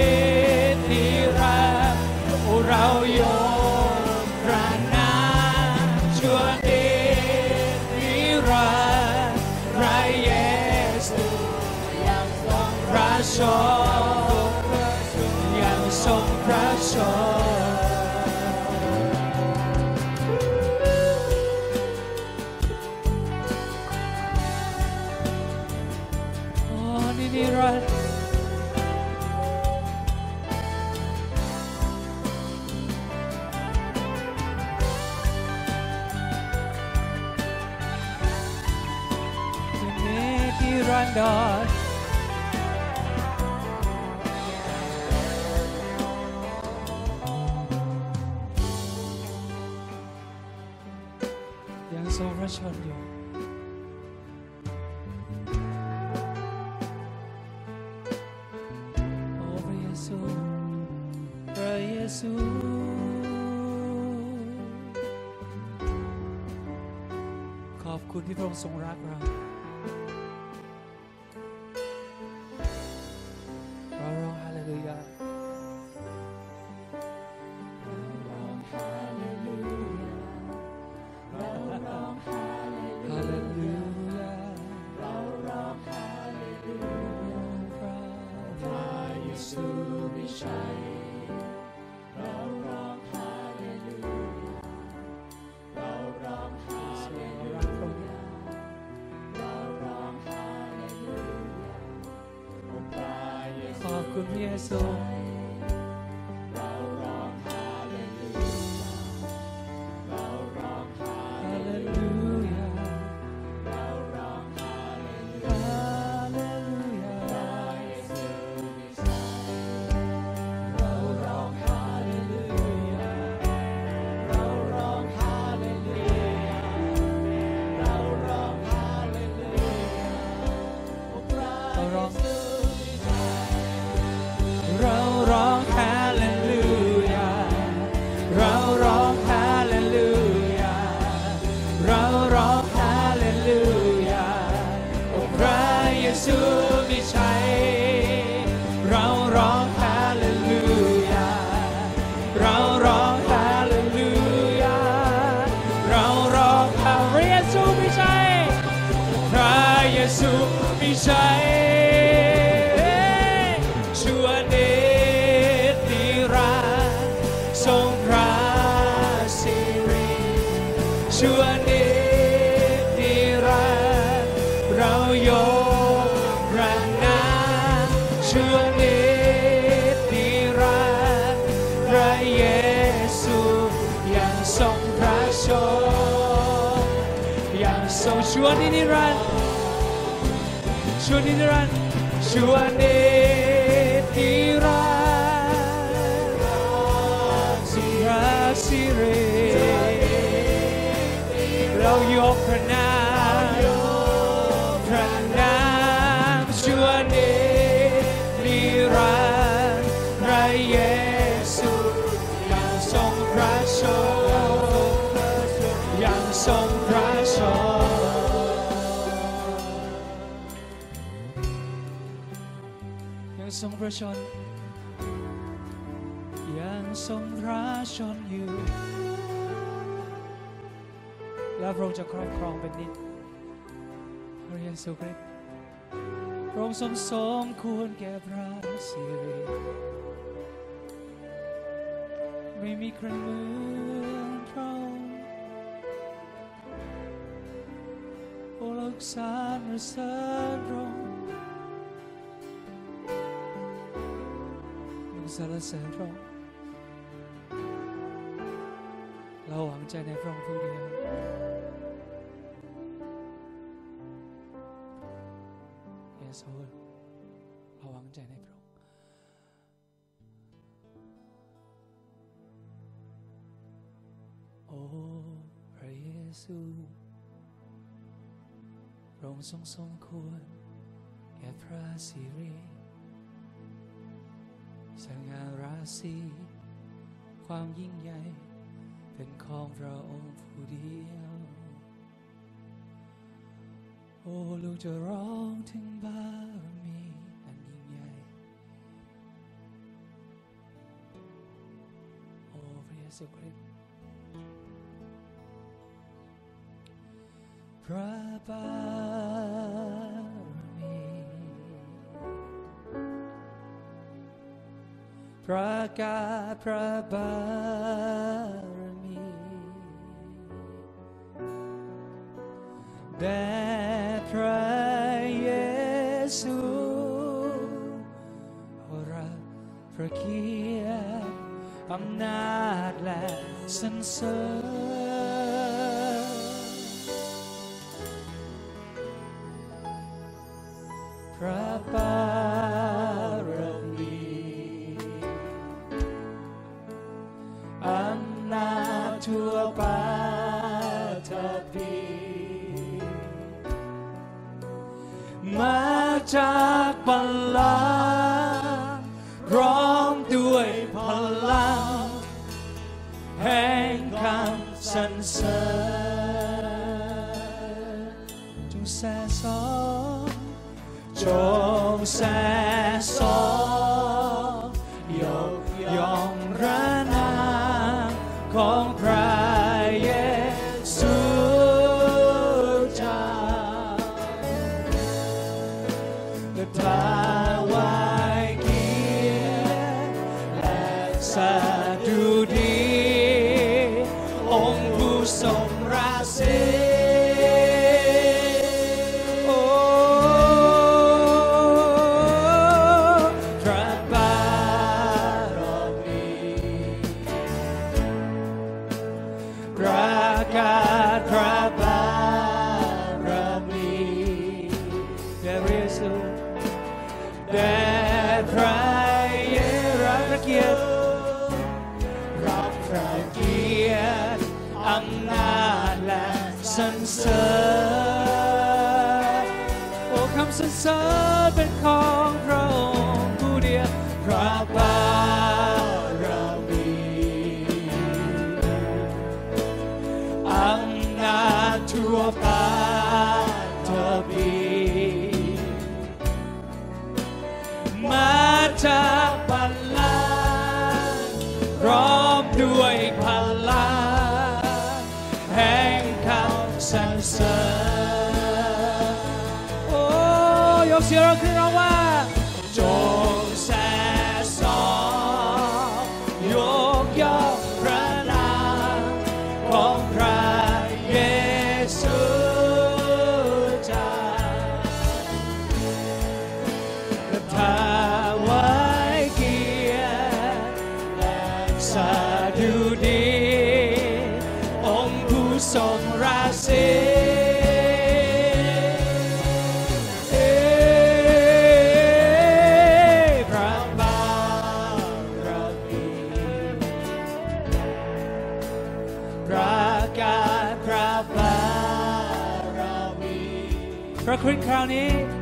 God. You're so rich on you. โอ้พระเยซูพระเยซูขอบคุณที่พระองค์ทรงรักเรา และพระองค์จะครอบครองเป็นนิจพระเยซูคริสต์พระองค์ทรงสมควรแก่พระสิริไม่มีใครเหมือนพระองค์โอ้ลักษาเรเสริญพระองค์มึงสรรเสริญพระองค์ เราหวังใจในพระองค์ผู้เดียวเยซูเราหวังใจในพระองค์โอ้พระเยซูพระองค์ทรงสมควรแก่พระสิริสง่าราศีความยิ่งใหญ่ เป็นของพระองค์ผู้เดียว โอ้ลูกจะร้องถึงบารมีอันยิ่งใหญ่ โอ้พระเยซูคริสต์พระบารมีประกาศพระบาร แด่พระเยซูขอรับพระเกียรติอำนาจและสรรเสริญพระบารมีอำนาจทั่วปาฐพี จากบัลลังก์ร้องด้วยพลัง แห่งคำสรรเสริญจงแสสองจงแส ระ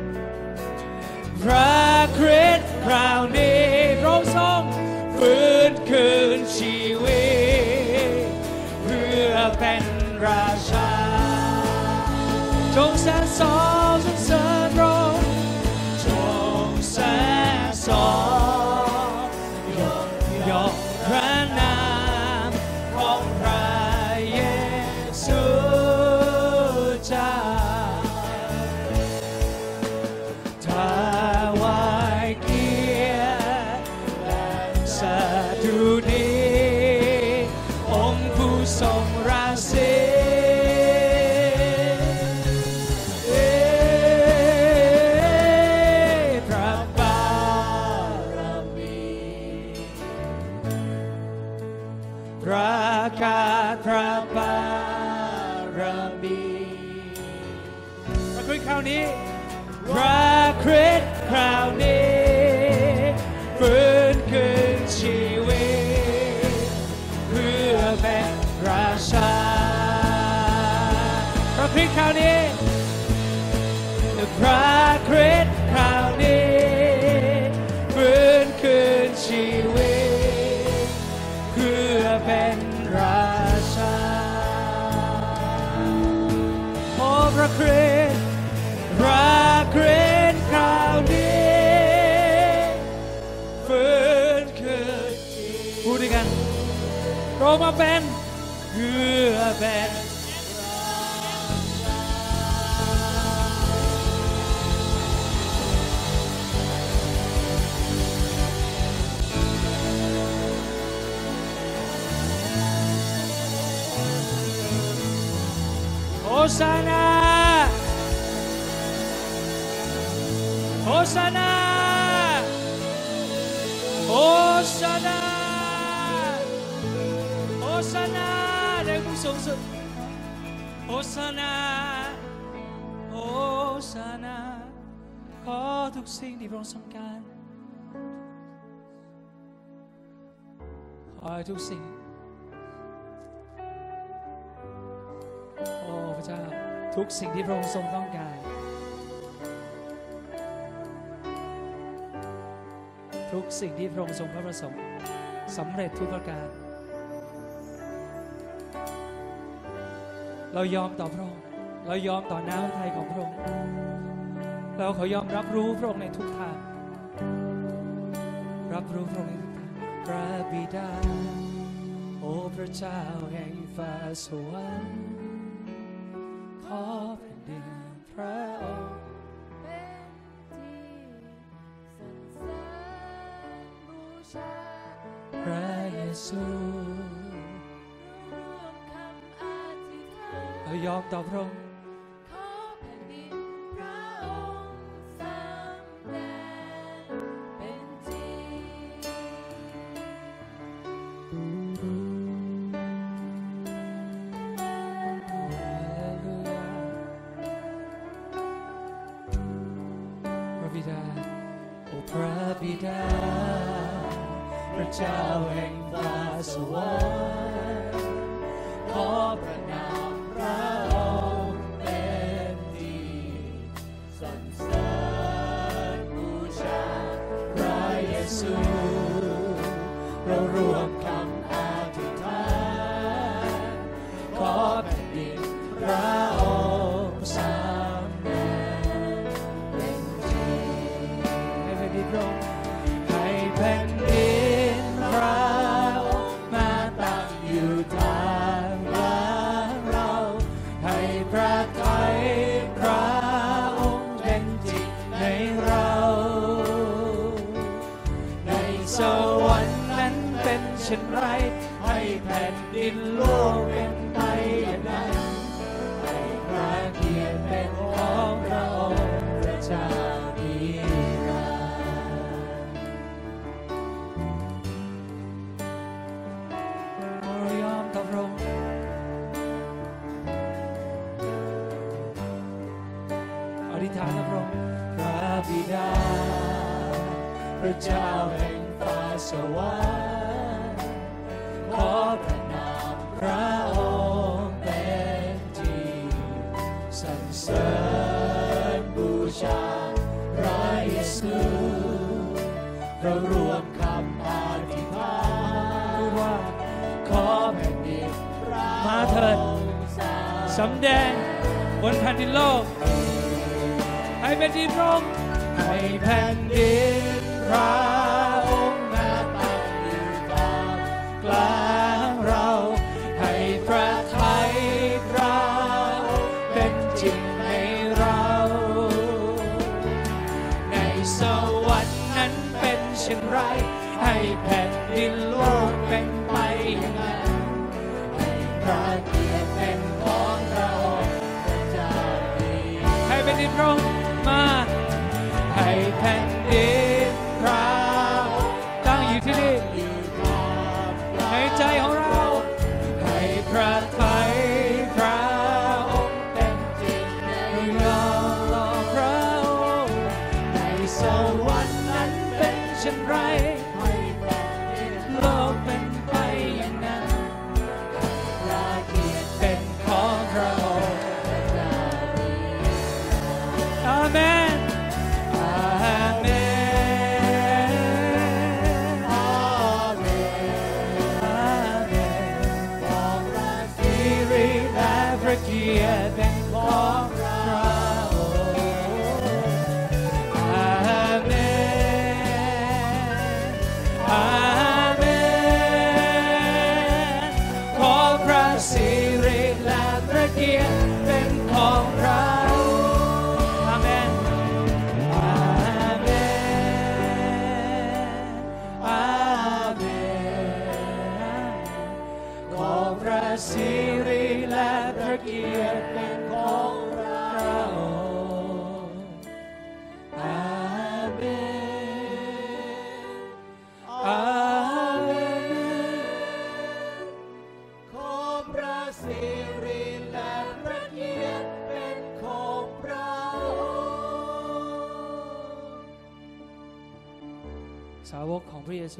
อ้พระคริสต์พระคริสต์คราวนี้ฟื้นคืนพูดด้วยกันเรามาเป็นเพื่อเป็นโฮซานา ซานาโฮซานาโฮซานาแรงผู้สูงสุดโฮซานาโฮซานาขอทุกสิ่งที่พระองค์ทรงการขอให้ทุกสิ่งโอ้พระเจ้าทุกสิ่งที่พระองค์ทรงต้องการ สิ่งที่พระองค์ทรงพระประสงค์สำเร็จทุกประการ เรายอมต่อพระองค์ เรายอมต่อน้ำพระทัยของพระองค์ เราขอยอมรับรู้พระองค์ในทุกทาง รับรู้พระองค์ในทุกทาง พระบิดา โอ้พระเจ้าแห่งฟ้าสวรรค์ขอแผ่นดินพระองค์ พระเยซูเรายอมต่อพระองค์ขอแผ่นดินพระองค์สำแดงเป็นจริงพระบิดาโอ้พระบิดา พระเจ้า แดงบนแผ่นดินโลก ให้เป็นที่พระองให้แผ่นดินพระองค์มาตั้งอยู่ตามกลางเรา ให้พระทัยพระองค์เป็นจริงในเรา ในสวรรค์นั้นเป็นเช่นไร ให้แผ่นดินโลกเป็นไปอย่างนั้นให้พระเกียรติเป็น เป็นที่พระองค์มาให้แผ่นดิน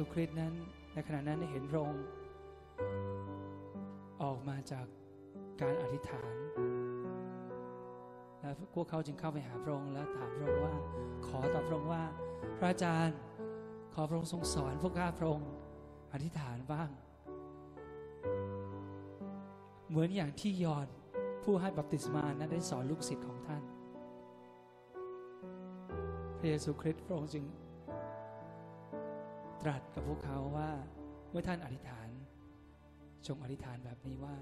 ซูคริสต์นั้น ในขณะนั้นได้เห็นพระองค์ออกมาจากการอธิษฐาน และพวกเขาจึงเข้าไปหาพระองค์และถามพระองค์ว่า ขอต่อพระองค์ว่า พระอาจารย์ขอพระองค์ทรงสอนพวกข้าพระองค์อธิษฐานบ้าง เหมือนอย่างที่ยอนผู้ให้บัพติศมานั้นได้สอนลูกศิษย์ของท่าน พระเยซูคริสต์พระองค์จึง ตรัสกับพวกเขาว่าเมื่อท่านอธิษฐาน จงอธิษฐานแบบนี้ว่า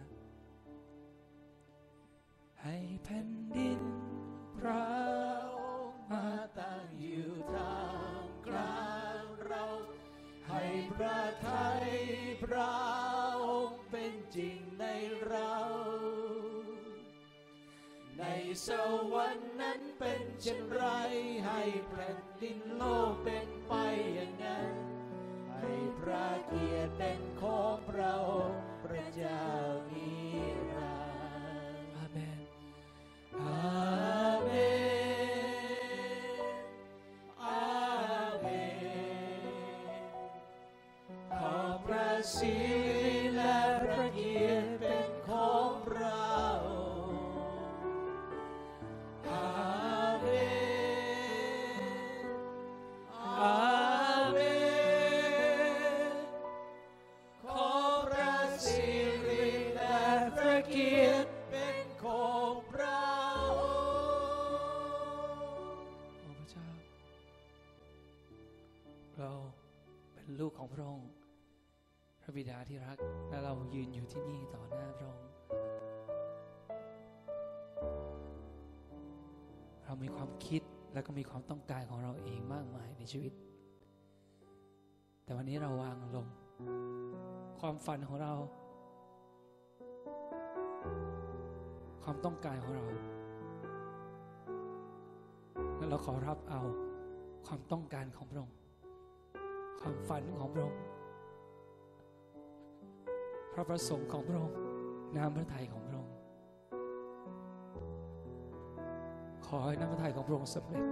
ให้แผ่นดินพระองค์มาตั้งอยู่ทามกลางเรา ให้พระไทยพระองค์เป็นจริงในเรา ในสวรรค์นั้นเป็นเช่นไร ให้แผ่นดินโลกเป็นไปอย่างนั้น ให้พระเกียรติเป็นของพระองค์พระเจ้านิรันดร์อาเมนอาเมน บิดาที่รัก และเรายืนอยู่ที่นี่ต่อหน้าพระองค์เรามีความคิดและก็มีความต้องการของเราเองมากมายในชีวิต แต่วันนี้เราวางลง ความฝันของเรา ความต้องการของเรา และเราขอรับเอาความต้องการของพระองค์ความฝันของพระองค์ ระประสงค์ของพระองค์น้ำพระทัยของพระองค์ขอให้น้ำพระทัยของพระองค์สำเร็จ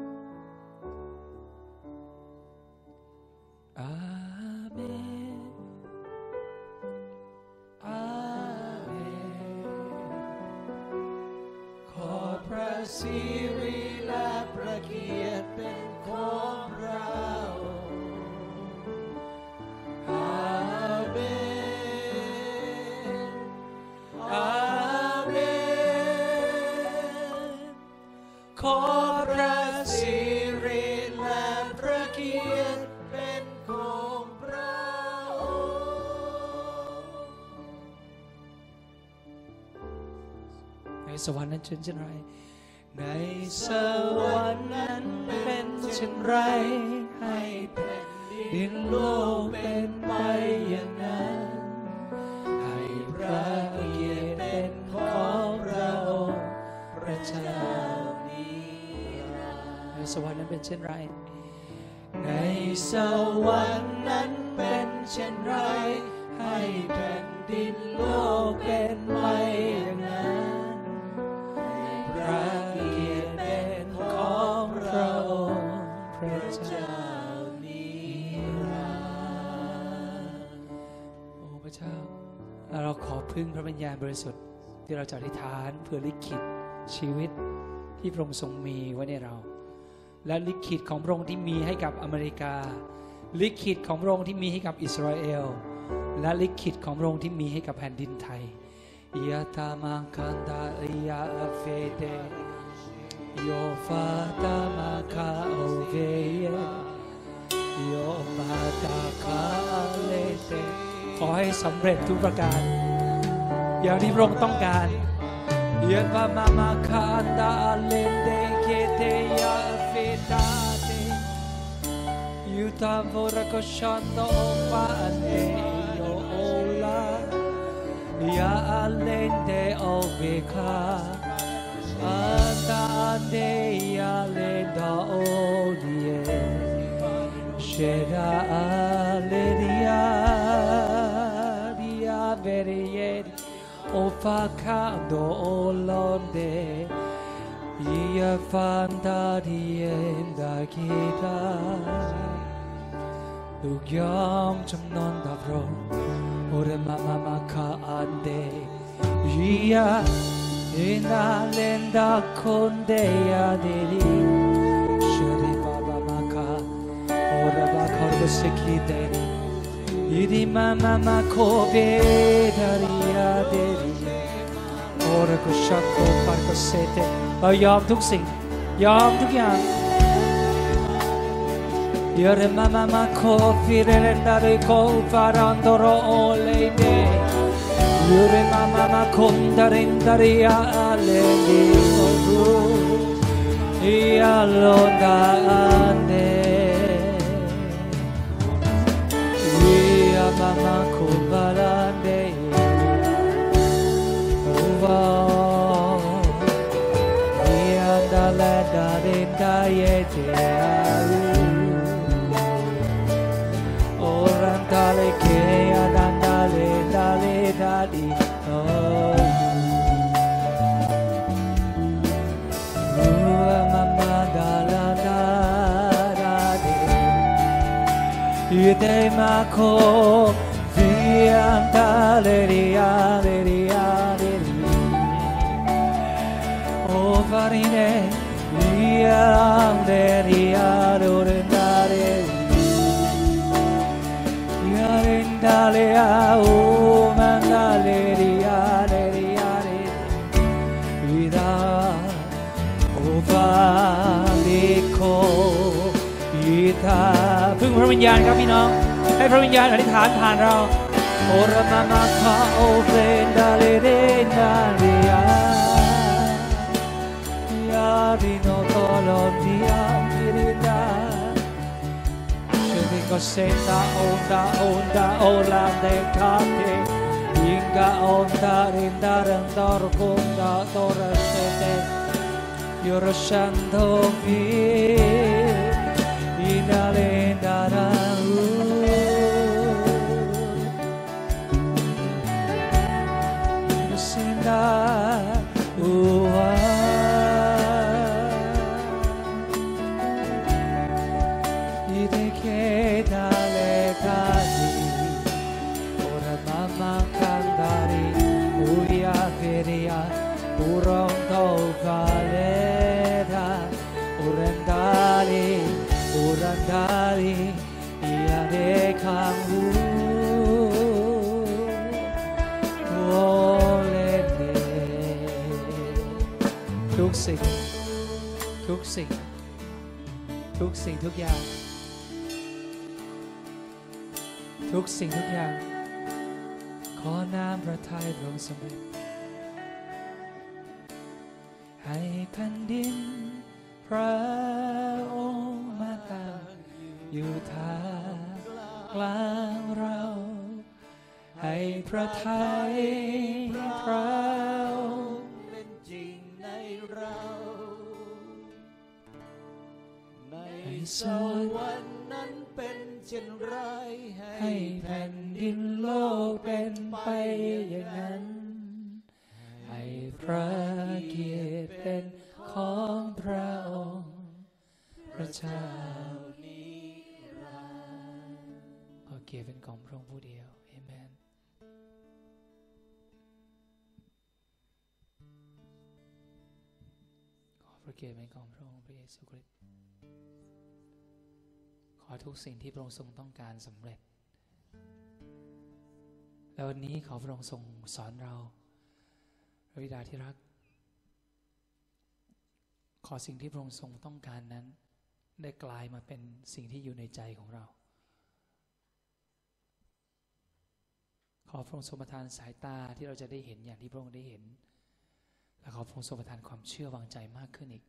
ใสวรรค์นั้นเป็นเช่นไร ในสวรรค์นั้นเป็นเช่นไร ให้แผ่นดินโลกเป็นไปอย่างนั้น ให้พระเกียรติเป็นของพระองค์พระเจ้านิรันดร์ในสวรรค์นั้นเป็นเช่นไร ในสวรรค์ วิญญาณบริสุทธิ์ที่เราจะอธิษฐานเพื่อลิขิตชีวิตที่พระองค์ทรงมีไว้ในเรา และลิขิตของพระองค์ที่มีให้กับอเมริกา ลิขิตของพระองค์ที่มีให้กับอิสราเอล และลิขิตของพระองค์ที่มีให้กับแผ่นดินไทยยะตามังคันดาอิยาเฟเดโยฟาตามาคาโอเวเยโยมาตาคาเลเตขอให้สำเร็จทุกประการ อย่างที่พระองค์ต้องการเยปามามาคาตาเลเตเคเตยาเฟตาเตยูตาโวรกชันโตปาเนโยโอลายาเลนเตโอเบคาอาตาเดยาเลดาโอดีเอ Shera aleria dia verier o O do olonde ia fanta di kita dugyam chamnon dabro ore mama maka ande. Ia ina konde ya deli baba maka ore ba kharbo sekideri parko sete เรายอมทุกสิ่งยอมทุกอย่าง Yore mama ma ko firere ndare ko farandoro olende Yore mama ma kondare ndare ya alendi ogu Ya londa ande aiete au Orantale che adandale dale dadi au Rua mamma dalla dade Iete mako viantale riale riale O varine พึ่งพระวิญญาณครับพี่น้อง ให้พระวิญญาณอธิษฐานผ่านเราโอรามามาคาโอเฟนดาเลเรนาเรียยาดิโน seta onda onda ola de kate onda rindaran dor kunda dora sete yorshando vi inale daran สิ่งทุกอย่าง ทุกสิ่งทุกอย่าง ขอน้ำพระทัยพระองสำเร็จ ให้แผ่นดิน พระองค์มาตั้งอยู่ท่ากลางเรา ให้พระทัยพระ สวรรค์นั้นเป็นเช่นไรให้แผ่นดินโลกเป็นไปอย่างนั้น ให้พระเกียรติเป็นของพระองค์พระเจ้าขอเกียรติเป็นของพระองค์ผู้เดียวเอเมนขอพระเกียรติเป็นของพระองค์พระเยซูคริสต์ ขอทุกสิ่งที่พระองค์ทรงต้องการสำเร็จ และวันนี้ขอพระองค์ทรงสอนเราพระบิดาที่รัก ขอสิ่งที่พระองค์ทรงต้องการนั้น ได้กลายมาเป็นสิ่งที่อยู่ในใจของเรา ขอพระองค์ทรงประทานสายตาที่เราจะได้เห็นอย่างที่พระองค์ได้เห็น และขอพระองค์ทรงประทานความเชื่อวางใจมากขึ้นอีก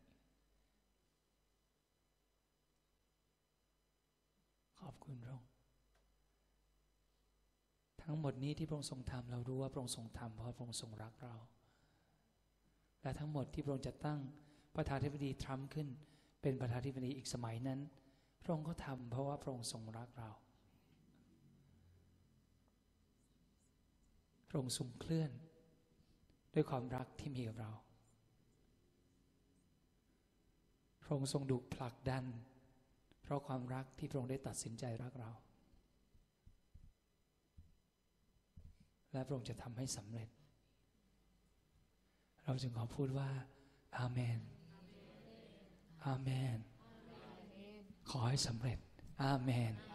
อบคุณพระองค์ทั้งหมดนี้ที่พระองค์ทรงทำเรารู้ว่าพระองค์ทรงทำเพราะพระองค์ทรงรักเรา และทั้งหมดที่พระองค์จะตั้งประธานาธิบดีทรัมป์ขึ้น เป็นประธานาธิบดีอีกสมัยนั้น พระองค์ก็ทำเพราะว่าพระองค์ทรงรักเรา พระองค์ทรงเคลื่อน ด้วยความรักที่มีกับเรา พระองค์ทรงดุผลักดัน เพราะความรักที่พระองค์ได้ตัดสินใจรักเรา และพระองค์จะทำให้สำเร็จ เราจึงขอพูดว่า อาเมน อาเมน ขอให้สำเร็จ อาเมนอา